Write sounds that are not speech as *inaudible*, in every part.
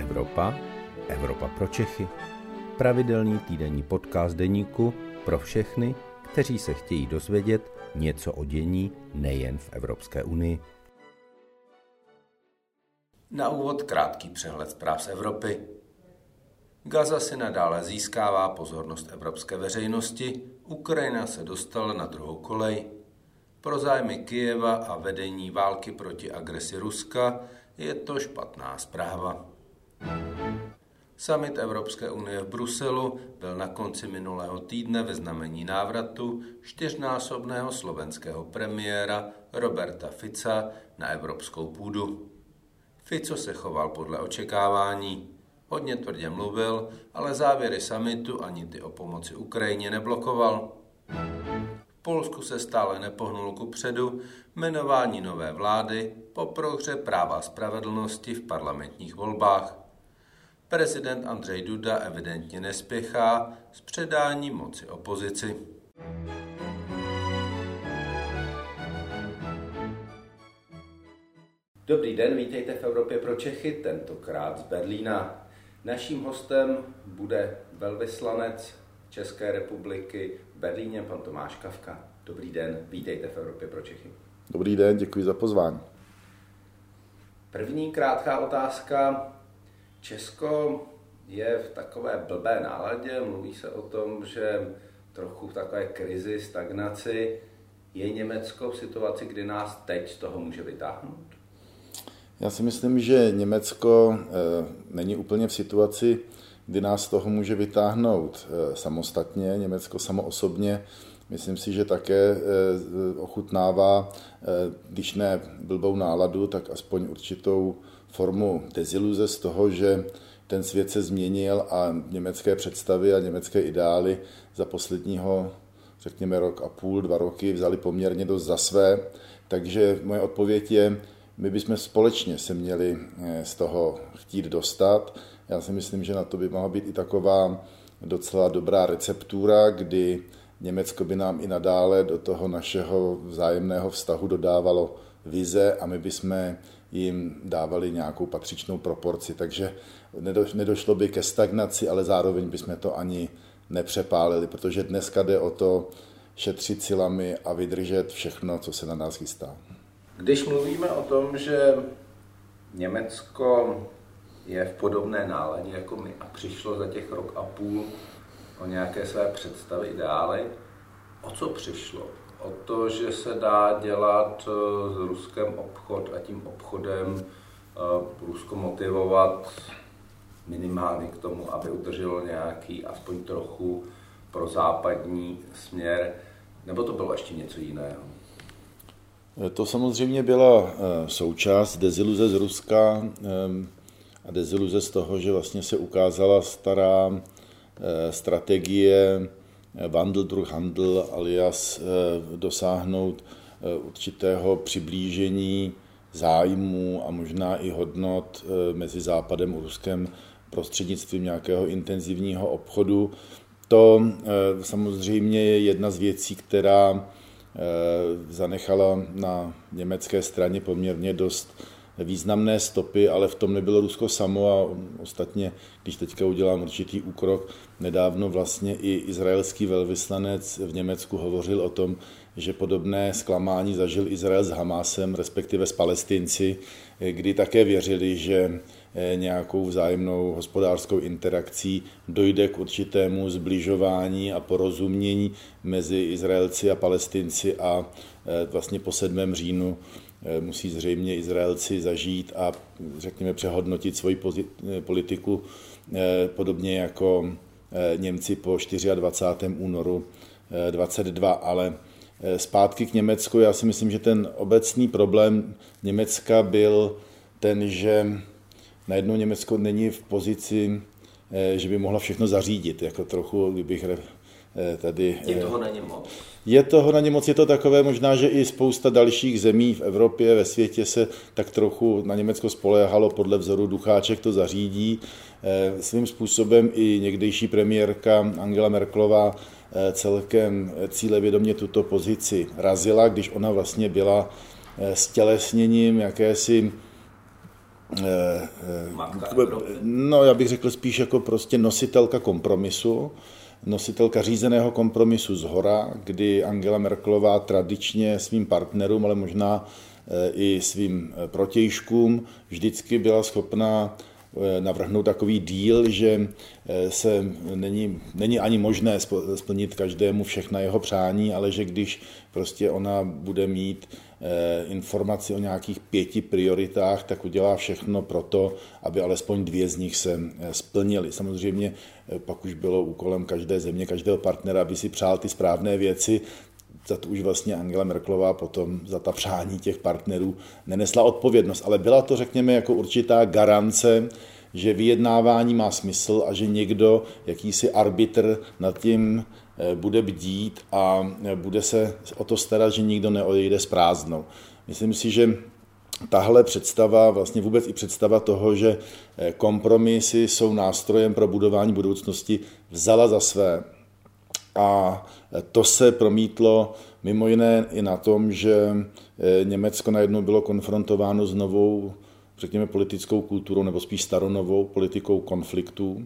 Evropa, Evropa pro Čechy. Pravidelný týdenní podcast deníku pro všechny, kteří se chtějí dozvědět něco o dění nejen v Evropské unii. Na úvod krátký přehled zpráv z Evropy. Gaza si nadále získává pozornost evropské veřejnosti, Ukrajina se dostala na druhou kolej. Pro zájmy Kijeva a vedení války proti agresi Ruska je to špatná zpráva. Summit Evropské unie v Bruselu byl na konci minulého týdne ve znamení návratu čtyřnásobného slovenského premiéra Roberta Fica na evropskou půdu. Fico se choval podle očekávání. Hodně tvrdě mluvil, ale závěry samitu ani ty o pomoci Ukrajině neblokoval. V Polsku se stále nepohnul ku předu jmenování nové vlády po prohře práva a spravedlnosti v parlamentních volbách. Prezident Andřej Duda evidentně nespěchá s předáním moci opozici. Dobrý den, vítejte v Evropě pro Čechy, tentokrát z Berlína. Naším hostem bude velvyslanec České republiky v Berlíně, pan Tomáš Kavka. Dobrý den, vítejte v Evropě pro Čechy. Dobrý den, děkuji za pozvání. První krátká otázka. Česko je v takové blbé náladě, mluví se o tom, že trochu v takové krizi, stagnaci. Je Německo v situaci, kdy nás teď z toho může vytáhnout? Já si myslím, že Německo e, není úplně v situaci, kdy nás z toho může vytáhnout e, samostatně. Německo samo osobně myslím si, že také e, ochutnává, když ne blbou náladu, tak aspoň určitou formu deziluze z toho, že ten svět se změnil a německé představy a německé ideály za posledního, řekněme, rok a půl, dva roky vzali poměrně dost za své. Takže moje odpověď je, my bychom společně se měli eh, z toho chtít dostat. Já si myslím, že na to by mohla být i taková docela dobrá receptura, kdy Německo by nám i nadále do toho našeho vzájemného vztahu dodávalo vize a my bychom jim dávali nějakou patřičnou proporci. Takže nedošlo by ke stagnaci, ale zároveň bychom to ani nepřepálili, protože dneska jde o to šetřit silami a vydržet všechno, co se na nás chystá. Když mluvíme o tom, že Německo je v podobné náladě jako my a přišlo za těch rok a půl o nějaké své představy, ideály, o co přišlo? O to, že se dá dělat eh, s Ruskem obchod a tím obchodem eh, Rusko motivovat minimálně k tomu, aby udrželo nějaký aspoň trochu pro západní směr, nebo to bylo ještě něco jiného? To samozřejmě byla eh, součást deziluze z Ruska a deziluze z toho, že vlastně se ukázala stará eh, strategie eh, Wandel durch Handel alias dosáhnout určitého přiblížení zájmů a možná i hodnot mezi Západem a Ruskem prostřednictvím nějakého intenzivního obchodu. To samozřejmě je jedna z věcí, která Eh, zanechala na německé straně poměrně dost významné stopy, ale v tom nebylo Rusko samo a ostatně, když teďka udělám určitý úkrok, nedávno vlastně i izraelský velvyslanec v Německu hovořil o tom, že podobné zklamání zažil Izrael s Hamásem, respektive s Palestinci, kdy také věřili, že Eh, nějakou vzájemnou hospodářskou interakcí dojde k určitému zbližování a porozumění mezi Izraelci a Palestinci a eh, vlastně po 7. říjnu musí zřejmě Izraelci zažít a řekněme přehodnotit svoji politiku podobně jako Němci po 24. únoru 22, ale zpátky k Německu, já si myslím, že ten obecný problém Německa byl ten, že najednou Německo není v pozici, eh, že by mohla všechno zařídit, jako trochu, kdybych eh, tady... Je toho na ně moc? Je toho na ně moc, je to takové možná, že i spousta dalších zemí v Evropě, ve světě se tak trochu na Německo spoléhalo podle vzoru Ducháček to zařídí. Eh, svým způsobem i někdejší premiérka Angela Merklová celkem cílevědomě tuto pozici razila, když ona vlastně byla stělesněním jakési no já bych řekl spíš jako prostě nositelka kompromisu, nositelka řízeného kompromisu z hora, kdy Angela Merkelová tradičně svým partnerům, ale možná i svým protějškům vždycky byla schopná navrhnout takový díl, že eh, se není, není ani možné splnit každému všechna jeho přání, ale že když prostě ona bude mít eh, informaci o nějakých pěti prioritách, tak udělá všechno pro to, aby alespoň dvě z nich se splnily. Samozřejmě pak už bylo úkolem každé země, každého partnera, aby si přál ty správné věci, za to už vlastně Angela Merklová potom za ta přání těch partnerů nenesla odpovědnost. Ale byla to, řekněme, jako určitá garance, že vyjednávání má smysl a že někdo, jakýsi arbitr nad tím eh, bude bdít a eh, bude se o to starat, že nikdo neodejde s prázdnou. Myslím si, že tahle představa, vlastně vůbec i představa toho, že eh, kompromisy jsou nástrojem pro budování budoucnosti, vzala za své. A to se promítlo mimo jiné i na tom, že Německo najednou bylo konfrontováno s novou, řekněme, politickou kulturou, nebo spíš staronovou politikou konfliktů,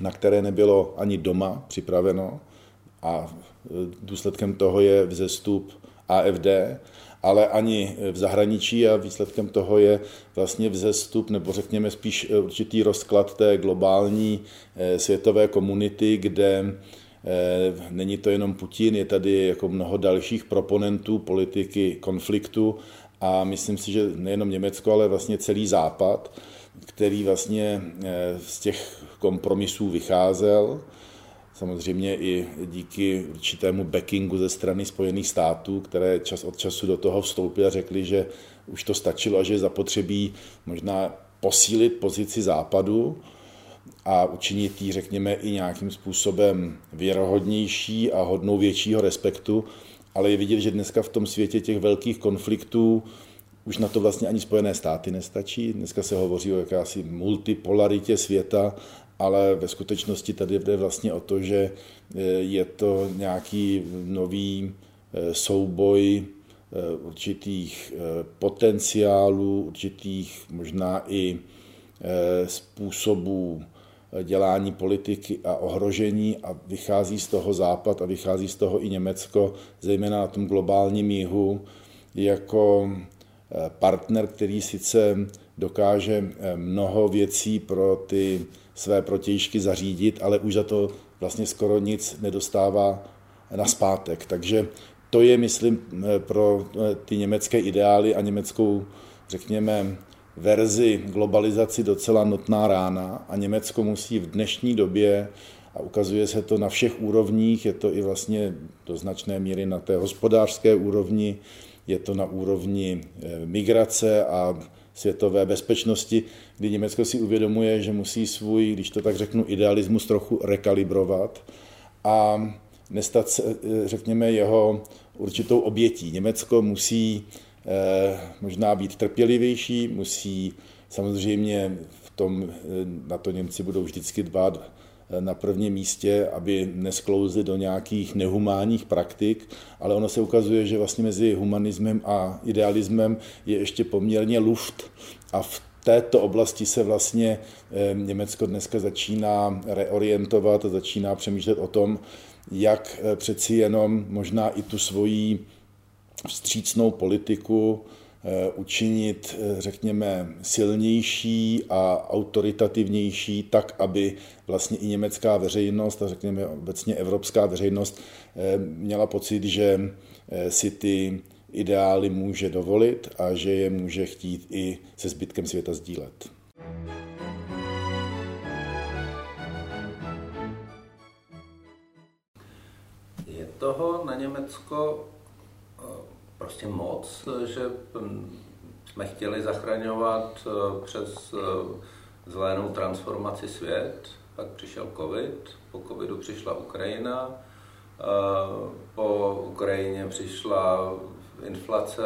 na které nebylo ani doma připraveno. A důsledkem toho je vzestup AFD, ale ani v zahraničí a výsledkem toho je vlastně vzestup, nebo řekněme spíš určitý rozklad té globální eh, světové komunity, kde Eh, není to jenom Putin, je tady jako mnoho dalších proponentů politiky konfliktu a myslím si, že nejenom Německo, ale vlastně celý Západ, který vlastně eh, z těch kompromisů vycházel, samozřejmě i díky určitému backingu ze strany Spojených států, které čas od času do toho vstoupily a řekli, že už to stačilo a že je zapotřebí možná posílit pozici Západu a učinit ji, řekněme, i nějakým způsobem věrohodnější a hodnou většího respektu, ale je vidět, že dneska v tom světě těch velkých konfliktů už na to vlastně ani Spojené státy nestačí. Dneska se hovoří o jakási multipolaritě světa, ale ve skutečnosti tady jde vlastně o to, že e, je to nějaký nový e, souboj e, určitých potenciálů, určitých možná i způsobů dělání politiky a ohrožení a vychází z toho Západ a vychází z toho i Německo, zejména na tom globálním jihu, jako eh, partner, který sice dokáže eh, mnoho věcí pro ty své protějšky zařídit, ale už za to vlastně skoro nic nedostává na zpátek. Takže to je, myslím, eh, pro ty německé ideály a německou, řekněme, verzi globalizaci docela notná rána a Německo musí v dnešní době a ukazuje se to na všech úrovních, je to i vlastně do značné míry na té hospodářské úrovni, je to na úrovni eh, migrace a světové bezpečnosti, kdy Německo si uvědomuje, že musí svůj, když to tak řeknu, idealismus trochu rekalibrovat a nestat se, eh, řekněme, jeho určitou obětí. Německo musí možná být trpělivější, musí samozřejmě v tom, eh, na to Němci budou vždycky dbát eh, na prvním místě, aby nesklouzli do nějakých nehumánních praktik, ale ono se ukazuje, že vlastně mezi humanismem a idealismem je ještě poměrně luft a v této oblasti se vlastně Německo dneska začíná reorientovat a začíná přemýšlet o tom, jak přeci jenom možná i tu svoji vstřícnou politiku eh, učinit, eh, řekněme, silnější a autoritativnější, tak, aby vlastně i německá veřejnost a řekněme obecně evropská veřejnost eh, měla pocit, že si ty ideály může dovolit a že je může chtít i se zbytkem světa sdílet. Je toho na Německo prostě moc, že hm, jsme chtěli zachraňovat eh, přes eh, zelenou transformaci svět, pak přišel covid, po covidu přišla Ukrajina, eh, po Ukrajině přišla inflace,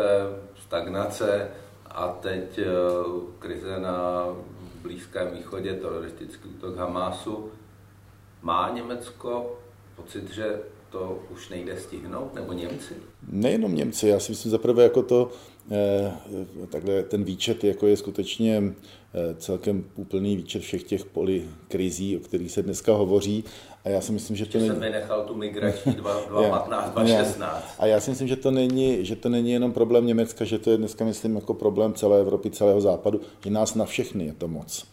stagnace a teď krize na Blízkém východě, teroristický útok Hamásu. Má Německo pocit, že to už nejde stihnout, nebo Němci? Nejenom Němci, já si myslím zaprvé jako to takhle ten výčet jako je skutečně celkem úplný výčet všech těch polikrizí, o kterých se dneska hovoří. A já si myslím, že to není... jsem nechal tu migrační 2015, 2016. *laughs* A já si myslím, že to, není, že to není jenom problém Německa, že to je dneska, myslím, jako problém celé Evropy, celého západu, že nás na všechny je to moc.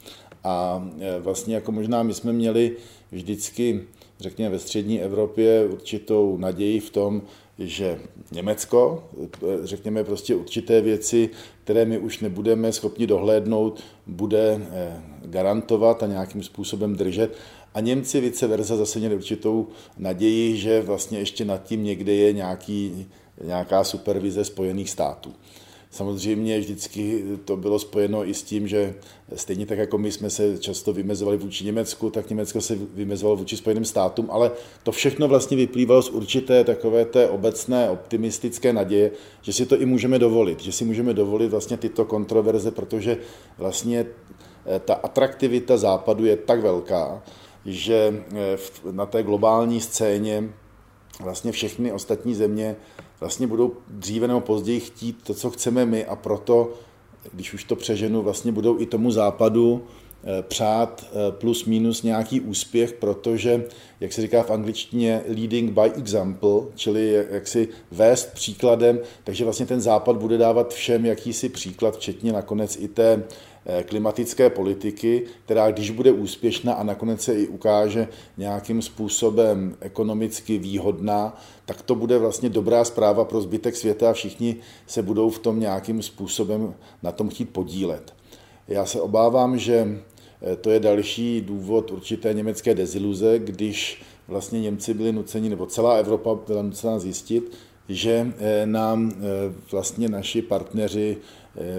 A vlastně jako možná my jsme měli vždycky, řekněme, ve střední Evropě určitou naději v tom, že Německo, řekněme prostě určité věci, které my už nebudeme schopni dohlédnout, bude eh, garantovat a nějakým způsobem držet. A Němci vice versa zase měli určitou naději, že vlastně ještě nad tím někde je nějaký, nějaká supervize Spojených států. Samozřejmě vždycky to bylo spojeno i s tím, že stejně tak jako my jsme se často vymezovali vůči Německu, tak Německo se vymezovalo vůči Spojeným státům, ale to všechno vlastně vyplývalo z určité takové té obecné optimistické naděje, že si to i můžeme dovolit, že si můžeme dovolit vlastně tyto kontroverze, protože vlastně eh, ta atraktivita západu je tak velká, že eh, na té globální scéně vlastně všechny ostatní země vlastně budou dříve nebo později chtít to, co chceme my a proto, když už to přeženu, vlastně budou i tomu západu eh, přát eh, plus minus nějaký úspěch, protože, jak se říká v angličtině, leading by example, čili jak si vést příkladem, takže vlastně ten západ bude dávat všem jakýsi příklad, včetně nakonec i té klimatické politiky, která když bude úspěšná a nakonec se i ukáže nějakým způsobem ekonomicky výhodná, tak to bude vlastně dobrá zpráva pro zbytek světa a všichni se budou v tom nějakým způsobem na tom chtít podílet. Já se obávám, že eh, to je další důvod určité německé deziluze, když vlastně Němci byli nuceni, nebo celá Evropa byla nucena zjistit, že eh, nám vlastně naši partneři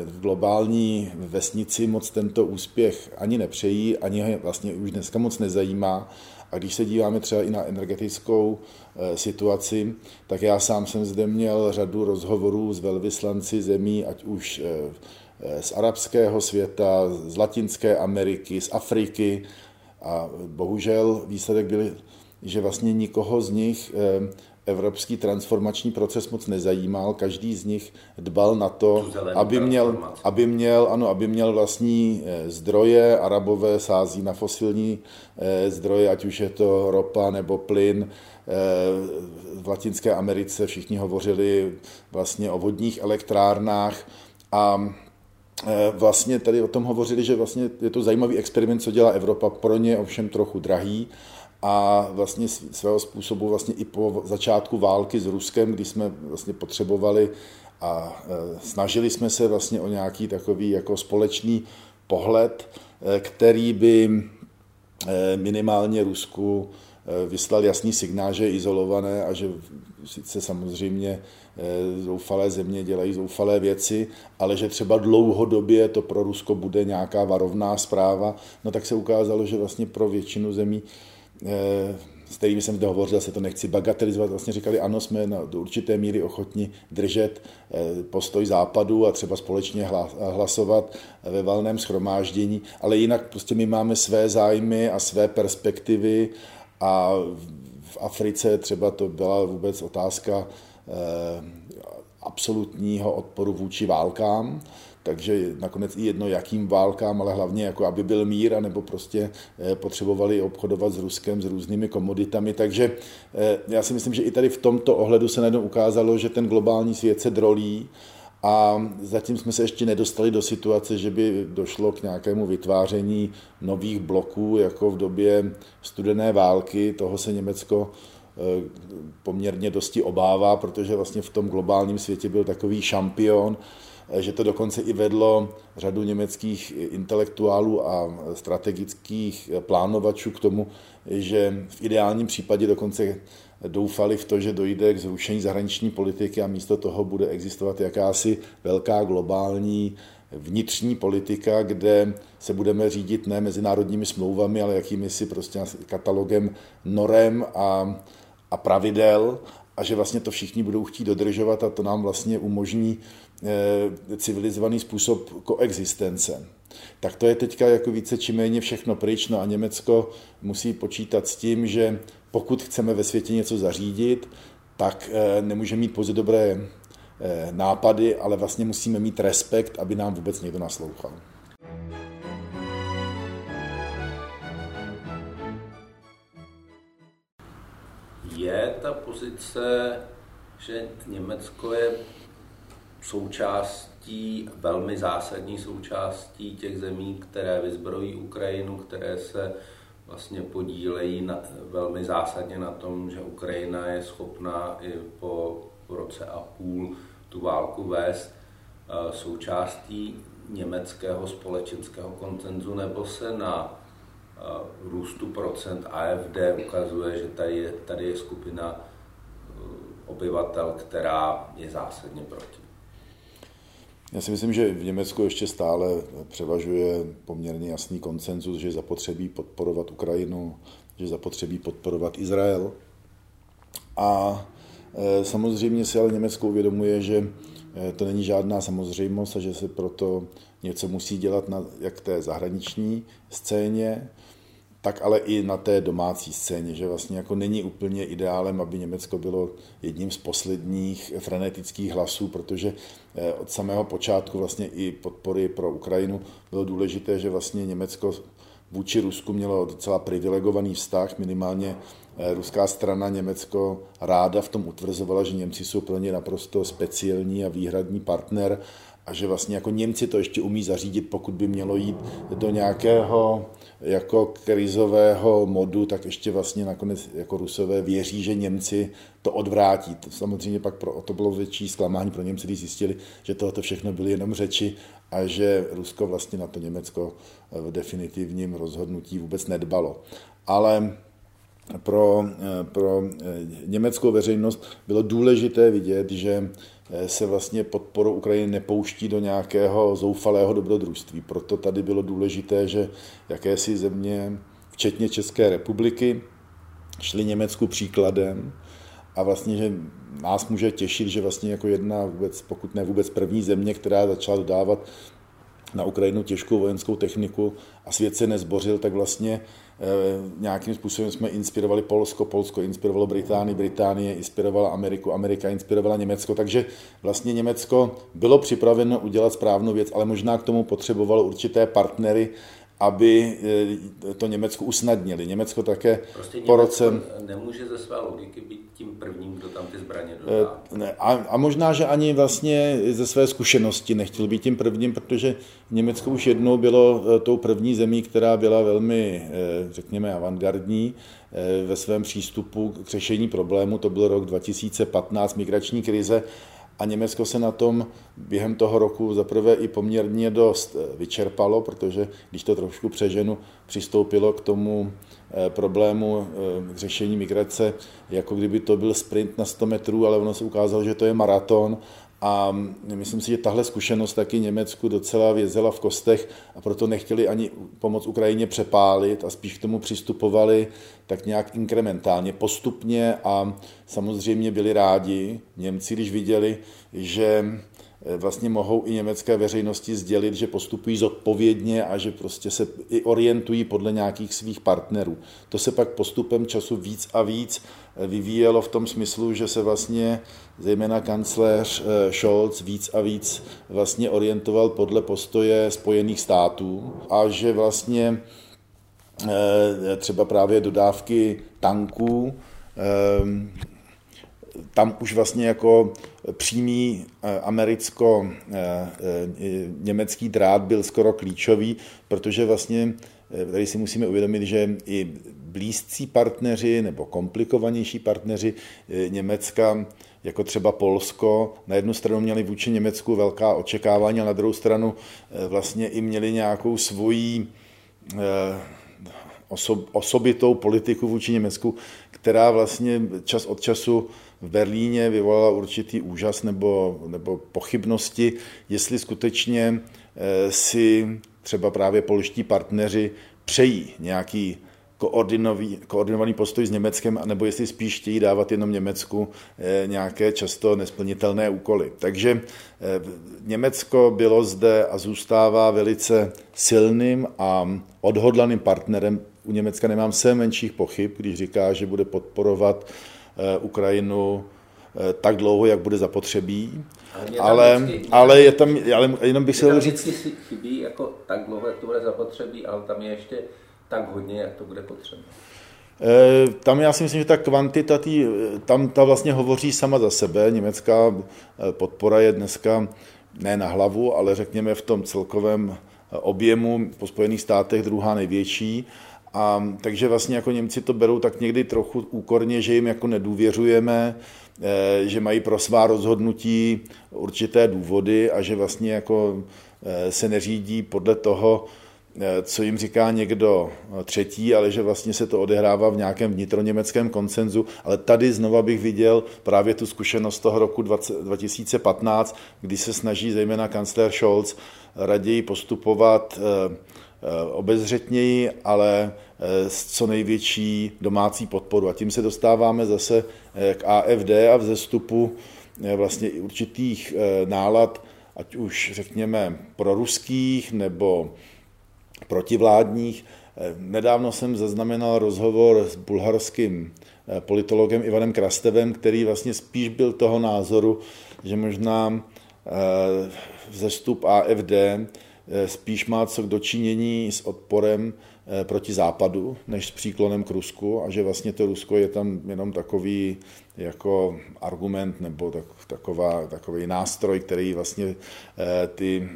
v globální vesnici moc tento úspěch ani nepřejí, ani ho vlastně už dneska moc nezajímá. A když se díváme třeba i na energetickou eh, situaci, tak já sám jsem zde měl řadu rozhovorů s velvyslanci zemí, ať už eh, eh, z arabského světa, z Latinské Ameriky, z Afriky. A bohužel výsledek byl, že vlastně nikoho z nich evropský transformační proces moc nezajímal, každý z nich dbal na to, aby měl, aby měl, ano, aby měl vlastní eh, zdroje, arabové sází na fosilní eh, zdroje, ať už je to ropa nebo plyn, eh, v Latinské Americe všichni hovořili vlastně o vodních elektrárnách a vlastně tady o tom hovořili, že vlastně je to zajímavý experiment, co dělá Evropa, pro ně ovšem trochu drahý, a vlastně svého způsobu vlastně i po začátku války s Ruskem, kdy jsme vlastně potřebovali a e, snažili jsme se vlastně o nějaký takový jako společný pohled, e, který by e, minimálně Rusku vyslal jasný signál, že je izolované a že sice samozřejmě zoufalé země dělají zoufalé věci, ale že třeba dlouhodobě to pro Rusko bude nějaká varovná zpráva, no tak se ukázalo, že vlastně pro většinu zemí s kterými jsem zde hovořil, se to nechci bagatelizovat, vlastně říkali, ano, jsme na, do určité míry ochotni držet eh, postoj západu a třeba společně hlasovat ve valném schromáždění, ale jinak prostě my máme své zájmy a své perspektivy a v Africe třeba to byla vůbec otázka eh, absolutního odporu vůči válkám, takže nakonec i jedno jakým válkám, ale hlavně jako aby byl mír, anebo prostě eh, potřebovali obchodovat s Ruskem, s různými komoditami. Takže eh, já si myslím, že i tady v tomto ohledu se najednou ukázalo, že ten globální svět se drolí a zatím jsme se ještě nedostali do situace, že by došlo k nějakému vytváření nových bloků, jako v době studené války. Toho se Německo eh, poměrně dosti obává, protože vlastně v tom globálním světě byl takový šampion, že to dokonce i vedlo řadu německých intelektuálů a strategických plánovačů k tomu, že v ideálním případě dokonce doufali v to, že dojde k zrušení zahraniční politiky a místo toho bude existovat jakási velká globální vnitřní politika, kde se budeme řídit ne mezinárodními smlouvami, ale jakými si prostě katalogem norem a, a pravidel a že vlastně to všichni budou chtít dodržovat a to nám vlastně umožní eh, civilizovaný způsob koexistence. Tak to je teďka jako více či méně všechno pryč, no a Německo musí počítat s tím, že pokud chceme ve světě něco zařídit, tak eh, nemůže mít pouze dobré nápady, ale vlastně musíme mít respekt, aby nám vůbec někdo naslouchal. Je ta pozice, že Německo je součástí, velmi zásadní součástí těch zemí, které vyzbrojí Ukrajinu, které se vlastně podílejí na, velmi zásadně na tom, že Ukrajina je schopná i po roce a půl tu válku vést eh, součástí německého společenského koncenzu, nebo se na růstu procent AFD ukazuje, že tady je, tady je skupina eh, obyvatel, která je zásadně proti. Já si myslím, že v Německu ještě stále převažuje poměrně jasný koncenzus, že zapotřebí podporovat Ukrajinu, že zapotřebí podporovat Izrael. A e, samozřejmě si ale Německo uvědomuje, že e, to není žádná samozřejmost a že se proto něco musí dělat na jak té zahraniční scéně, tak ale i na té domácí scéně, že vlastně jako není úplně ideálem, aby Německo bylo jedním z posledních frenetických hlasů, protože eh, od samého počátku vlastně i podpory pro Ukrajinu bylo důležité, že vlastně Německo vůči Rusku mělo docela privilegovaný vztah, minimálně ruská strana Německo ráda v tom utvrzovala, že Němci jsou pro ně naprosto speciální a výhradní partner a že vlastně jako Němci to ještě umí zařídit, pokud by mělo jít do nějakého jako krizového modu, tak ještě vlastně nakonec jako Rusové věří, že Němci to odvrátí. To samozřejmě pak pro, to bylo větší zklamání pro Němci, když zjistili, že tohoto všechno byly jenom řeči a že Rusko vlastně na to Německo v definitivním rozhodnutí vůbec nedbalo. Ale pro, pro německou veřejnost bylo důležité vidět, že se vlastně podporou Ukrajiny nepouští do nějakého zoufalého dobrodružství. Proto tady bylo důležité, že jakési země, včetně České republiky, šly Německu příkladem a vlastně, že nás může těšit, že vlastně jako jedna vůbec, pokud ne vůbec první země, která začala dodávat na Ukrajinu těžkou vojenskou techniku a svět se nezbořil, tak vlastně eh, nějakým způsobem jsme inspirovali Polsko, Polsko inspirovalo Británii, Británie inspirovala Ameriku, Amerika inspirovala Německo, takže vlastně Německo bylo připraveno udělat správnou věc, ale možná k tomu potřebovalo určité partnery, aby eh, to Německo usnadnili. Německo také prostě po roce... nemůže ze své logiky být tím prvním, kdo tam ty zbraně dodá. Eh, ne, a, a možná, že ani vlastně ze své zkušenosti nechtěl být tím prvním, protože Německo už jednou bylo eh, tou první zemí, která byla velmi, řekněme, avantgardní ve svém přístupu k řešení problému. To byl rok 2015, migrační krize a Německo se na tom během toho roku zaprvé i poměrně dost eh, vyčerpalo, protože když to trošku přeženu, přistoupilo k tomu eh, problému eh, k řešení migrace, jako kdyby to byl sprint na 100 metrů, ale ono se ukázalo, že to je maraton a myslím si, že tahle zkušenost taky Německu docela vězela v kostech a proto nechtěli ani pomoc Ukrajině přepálit a spíš k tomu přistupovali tak nějak inkrementálně, postupně a samozřejmě byli rádi Němci, když viděli, že vlastně mohou i německé veřejnosti sdělit, že postupují zodpovědně a že prostě se i orientují podle nějakých svých partnerů. To se pak postupem času víc a víc eh, vyvíjelo v tom smyslu, že se vlastně zejména kancléř eh, Scholz víc a víc vlastně orientoval podle postoje Spojených států a že vlastně třeba právě dodávky tanků tam už vlastně jako přímý eh, americko-německý eh, eh, drát byl skoro klíčový, protože vlastně tady si musíme uvědomit, že i blízcí partneři nebo komplikovanější partneři Německa, jako třeba Polsko, na jednu stranu měli vůči Německu velká očekávání, a na druhou stranu vlastně i měli nějakou svoji osobitou politiku vůči Německu, která vlastně čas od času v Berlíně vyvolala určitý úžas nebo, nebo pochybnosti, jestli skutečně eh, si třeba právě polští partneři přejí nějaký koordinovaný postoj s Německem, nebo jestli spíš chtějí dávat jenom Německu eh, nějaké často nesplnitelné úkoly. Takže eh, Německo bylo zde a zůstává velice silným a odhodlaným partnerem. U Německa nemám se menších pochyb, když říká, že bude podporovat Eh, Ukrajinu tak dlouho, jak bude zapotřebí. Ale, vždycky, ale je tam, ale jenom bych se říct... si chybí jako tak dlouho, jak to bude zapotřebí, ale tam je ještě tak hodně, jak to bude potřeba. Eh, tam já si myslím, že ta kvantita, tý, tam ta vlastně hovoří sama za sebe. Německá eh, podpora je dneska ne na hlavu, ale řekněme v tom celkovém objemu po Spojených státech druhá největší. A, takže vlastně jako Němci to berou tak někdy trochu úkorně, že jim jako nedůvěřujeme, že mají pro svá rozhodnutí určité důvody a že vlastně jako se neřídí podle toho, co jim říká někdo eh, třetí, ale že vlastně se to odehrává v nějakém vnitroněmeckém koncenzu. Ale tady znova bych viděl právě tu zkušenost toho roku 20, 2015, kdy se snaží zejména kancler Scholz raději postupovat eh, obezřetněji, ale s co největší domácí podporu. A tím se dostáváme zase k AFD a vzestupu vlastně určitých nálad, ať už řekněme proruských nebo protivládních. Eh, nedávno jsem zaznamenal rozhovor s bulharským eh, politologem Ivanem Krastevem, který vlastně spíš byl toho názoru, že možná eh, vzestup AFD spíš má co k dočinění s odporem proti západu, než s příklonem k Rusku a že vlastně to Rusko je tam jenom takový jako argument nebo tak, taková, takový nástroj, který vlastně ty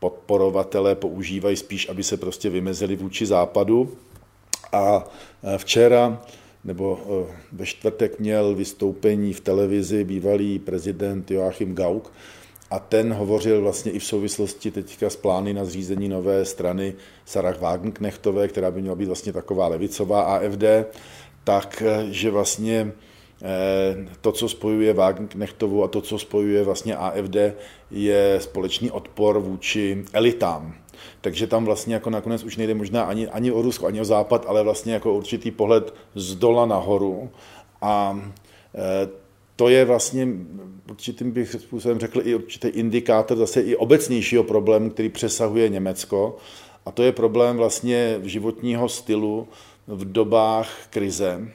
podporovatelé používají spíš, aby se prostě vymezili vůči západu. A e, včera nebo e, ve čtvrtek měl vystoupení v televizi bývalý prezident Joachim Gauck a ten hovořil vlastně i v souvislosti teďka s plány na zřízení nové strany Sarah Wagenknechtové, která by měla být vlastně taková levicová AFD, tak, e, že vlastně to, co spojuje Wagenknechtovu a to, co spojuje vlastně AFD, je společný odpor vůči elitám. Takže tam vlastně jako nakonec už nejde možná ani, ani o Rusko, ani o Západ, ale vlastně jako určitý pohled z dola nahoru. A eh, to je vlastně určitým bych způsobem řekl i určitý indikátor zase i obecnějšího problému, který přesahuje Německo. A to je problém vlastně životního stylu v dobách krize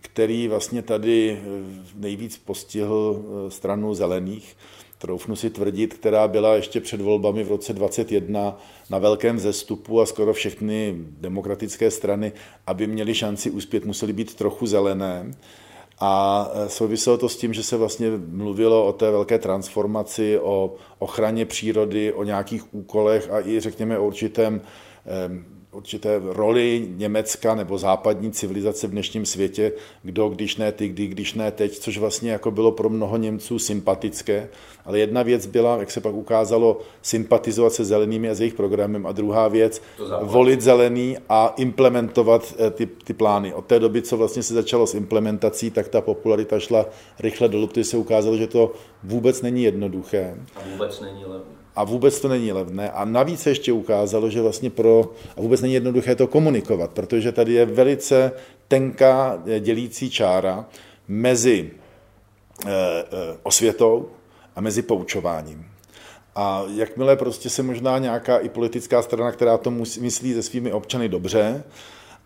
který vlastně tady eh, nejvíc postihl eh, stranu zelených, troufnu si tvrdit, která byla ještě před volbami v roce 2021 na velkém zestupu a skoro všechny demokratické strany, aby měly šanci uspět, musely být trochu zelené. A eh, souviselo to s tím, že se vlastně mluvilo o té velké transformaci, o ochraně přírody, o nějakých úkolech a i řekněme o určitém určité roli Německa nebo západní civilizace v dnešním světě, kdo, když ne ty, kdy, když ne teď, což vlastně jako bylo pro mnoho Němců sympatické. Ale jedna věc byla, jak se pak ukázalo, sympatizovat se zelenými a s jejich programem a druhá věc, volit zelený a implementovat eh, ty, ty plány. Od té doby, co vlastně se začalo s implementací, tak ta popularita šla rychle dolů, protože se ukázalo, že to vůbec není jednoduché. A vůbec není levné a vůbec to není levné. A navíc se ještě ukázalo, že vlastně pro, a vůbec není jednoduché to komunikovat, protože tady je velice tenká dělící čára mezi e, e, osvětou a mezi poučováním. A jakmile prostě se možná nějaká i politická strana, která to myslí se svými občany dobře,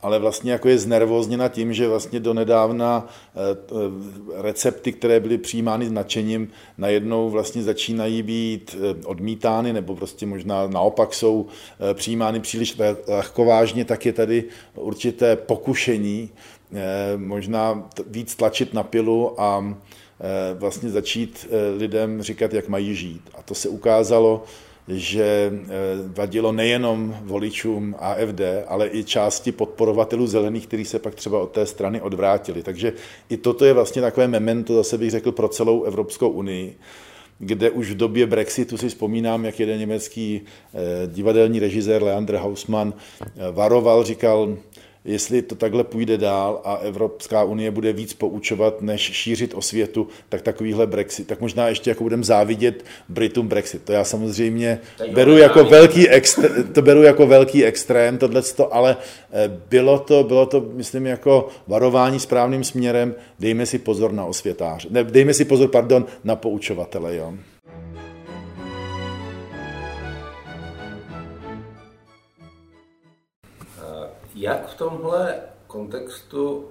ale vlastně jako je znervozněna tím, že vlastně do nedávna eh, recepty, které byly přijímány s nadšením, najednou vlastně začínají být eh, odmítány, nebo prostě možná naopak jsou eh, přijímány příliš lehkovážně, tak je tady určité pokušení možná víc tlačit na pilu a vlastně začít lidem říkat, jak mají žít. A to se ukázalo že eh, vadilo nejenom voličům AFD, ale i části podporovatelů zelených, kteří se pak třeba od té strany odvrátili. Takže i toto je vlastně takové memento, zase bych řekl, pro celou Evropskou unii, kde už v době Brexitu si vzpomínám, jak jeden německý eh, divadelní režisér Leander Hausmann eh, varoval, říkal, jestli to takhle půjde dál a Evropská unie bude víc poučovat, než šířit o světu, tak takovýhle Brexit, tak možná ještě jako budeme závidět Britům Brexit. To já samozřejmě beru jako velký extrém, to beru jako velký extrém, tohleto, ale eh, bylo to, bylo to, myslím, jako varování správným směrem, dejme si pozor na osvětáře, ne, dejme si pozor, pardon, na poučovatele, jo. Jak v tomhle kontextu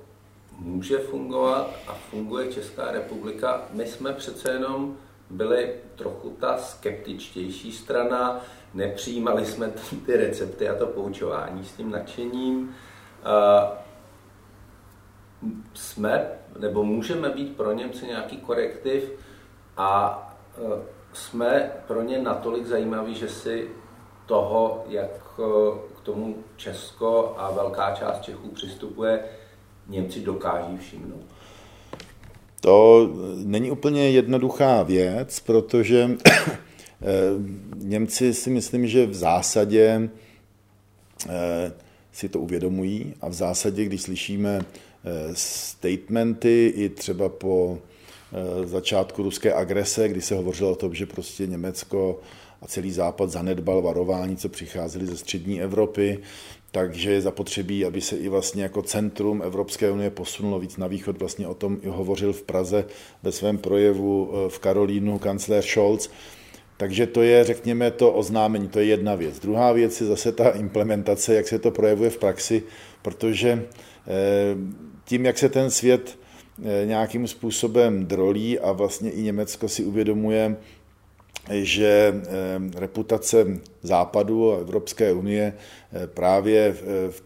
může fungovat a funguje Česká republika. My jsme přece jenom byli trochu ta skeptičtější strana, nepřijímali jsme ty recepty a to poučování s tím nadšením. Jsme, nebo můžeme být pro Němce nějaký korektiv a e, jsme pro ně natolik zajímaví, že si toho, jak e, k tomu Česko a velká část Čechů přistupuje, Němci dokáží všimnout. To není úplně jednoduchá věc, protože eh, Němci si myslím, že v zásadě eh, si to uvědomují a v zásadě, když slyšíme eh, statementy i třeba po začátku ruské agrese, kdy se hovořilo o tom, že prostě Německo a celý západ zanedbal varování, co přicházeli ze střední Evropy, takže je zapotřebí, aby se i vlastně jako centrum Evropské unie posunulo víc na východ. Vlastně o tom i hovořil v Praze ve svém projevu eh, v Karolínu kancléř Scholz. Takže to je, řekněme, to oznámení, to je jedna věc. Druhá věc je zase ta implementace, jak se to projevuje v praxi, protože eh, tím, jak se ten svět eh, nějakým způsobem drolí a vlastně i Německo si uvědomuje, že reputace Západu a Evropské unie eh, právě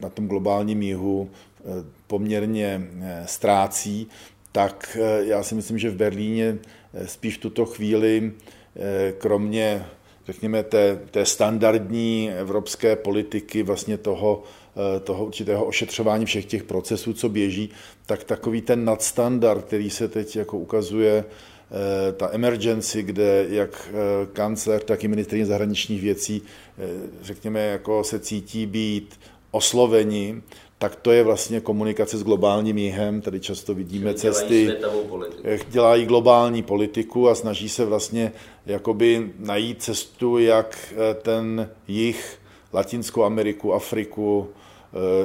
na tom globálním jihu eh, poměrně eh, ztrácí, tak já si myslím, že v Berlíně spíš v tuto chvíli, kromě řekněme, té, té standardní evropské politiky, vlastně toho, toho určitého ošetřování všech těch procesů, co běží, tak takový ten nadstandard, který se teď jako ukazuje ta emergency, kde jak eh, kancler, tak i ministrině zahraničních věcí, eh, řekněme, jako se cítí být osloveni, tak to je vlastně komunikace s globálním jihem. Tady často vidíme Čili cesty. Dělají globální politiku a snaží se vlastně jakoby najít cestu, jak ten jich, Latinskou Ameriku, Afriku,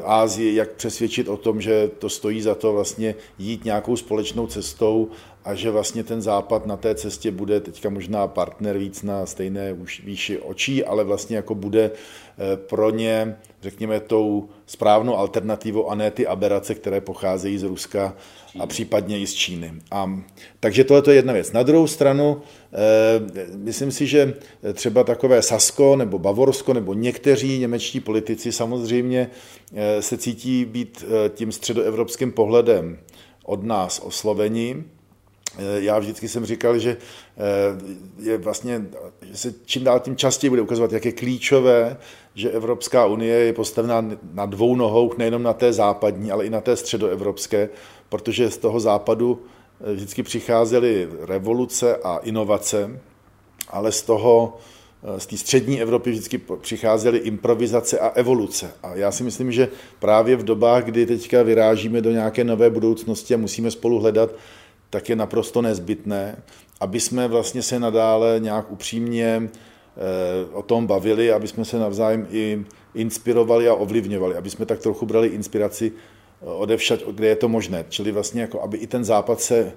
Ázii, jak přesvědčit o tom, že to stojí za to vlastně jít nějakou společnou cestou a že vlastně ten západ na té cestě bude teďka možná partner víc na stejné výši očí, ale vlastně jako bude eh, pro ně, řekněme, tou správnou alternativou a ne ty aberace, které pocházejí z Ruska a případně i z Číny. A, takže tohle je jedna věc. Na druhou stranu, e, myslím si, že třeba takové Sasko nebo Bavorsko nebo někteří němečtí politici samozřejmě e, se cítí být e, tím středoevropským pohledem od nás osloveni, já vždycky jsem říkal, že je vlastně, že se čím dál tím častěji bude ukazovat, jak je klíčové, že Evropská unie je postavená na dvou nohou, nejenom na té západní, ale i na té středoevropské, protože z toho západu eh, vždycky přicházely revoluce a inovace, ale z toho, z té střední Evropy vždycky přicházely improvizace a evoluce. A já si myslím, že právě v dobách, kdy teďka vyrážíme do nějaké nové budoucnosti a musíme spolu hledat tak je naprosto nezbytné, aby jsme vlastně se nadále nějak upřímně eh, o tom bavili, aby jsme se navzájem i inspirovali a ovlivňovali, aby jsme tak trochu brali inspiraci eh, odevšat, kde je to možné. Čili vlastně jako, aby i ten západ se,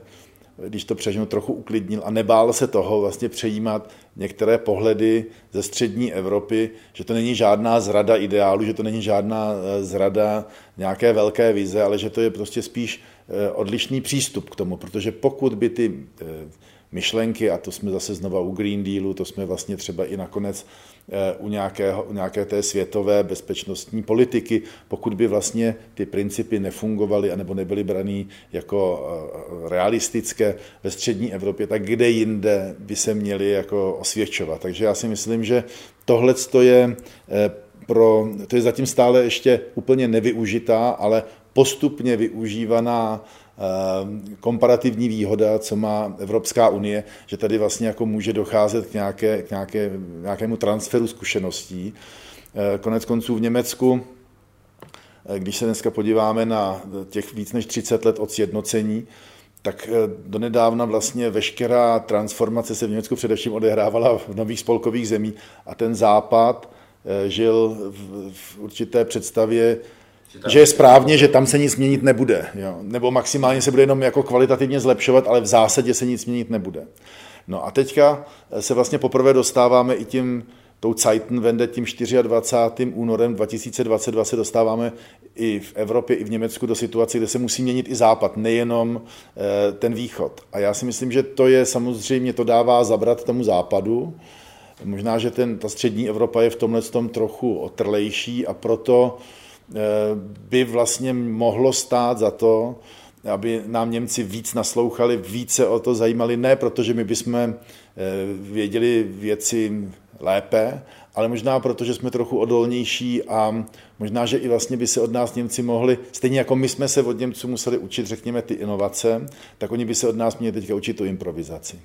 když to přežnu, trochu uklidnil a nebál se toho vlastně přejímat některé pohledy ze střední Evropy, že to není žádná zrada ideálu, že to není žádná eh, zrada nějaké velké vize, ale že to je prostě spíš Eh, odlišný přístup k tomu, protože pokud by ty eh, myšlenky, a to jsme zase znova u Green Dealu, to jsme vlastně třeba i nakonec eh, u, nějakého, u nějaké té světové bezpečnostní politiky, pokud by vlastně ty principy nefungovaly anebo nebyly braný jako realistické ve střední Evropě, tak kde jinde by se měly jako osvědčovat. Takže já si myslím, že tohle je pro, to je zatím stále ještě úplně nevyužitá, ale postupně využívaná eh, komparativní výhoda, co má Evropská unie, že tady vlastně jako může docházet k, nějaké, k nějaké, nějakému transferu zkušeností. Eh, konec konců v Německu, eh, když se dneska podíváme na těch víc než 30 let od sjednocení, tak donedávna vlastně veškerá transformace se v Německu především odehrávala v nových spolkových zemích a ten západ žil v, v určité představě že je správně, že tam se nic měnit nebude. Jo. Nebo maximálně se bude jenom jako kvalitativně zlepšovat, ale v zásadě se nic měnit nebude. No a teďka se vlastně poprvé dostáváme i tím tou Zeitenwende tím 24. únorem 2022 se dostáváme i v Evropě, i v Německu do situace, kde se musí měnit i západ, nejenom eh, ten východ. A já si myslím, že to je samozřejmě, to dává zabrat tomu západu. Možná, že ten, ta střední Evropa je v tomhle tom trochu otrlejší a proto eh, by vlastně mohlo stát za to, aby nám Němci víc naslouchali, více o to zajímali, ne protože my bychom eh, věděli věci lépe, ale možná proto, že jsme trochu odolnější a možná, že i vlastně by se od nás Němci mohli, stejně jako my jsme se od Němců museli učit, řekněme, ty inovace, tak oni by se od nás měli teďka učit tu improvizaci.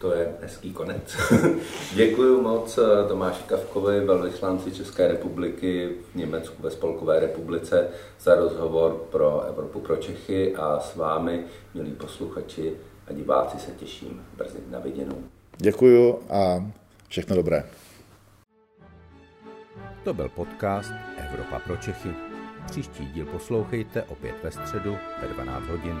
To je hezký konec. *laughs* Děkuji moc eh, Tomáši Kavkovi, velvyslanci České republiky v Německu ve Spolkové republice, za rozhovor pro Evropu pro Čechy a s vámi, milí posluchači a diváci, se těším brzy na viděnou. Děkuji a všechno dobré. To byl podcast Evropa pro Čechy. Příští díl poslouchejte opět ve středu ve 12 hodin.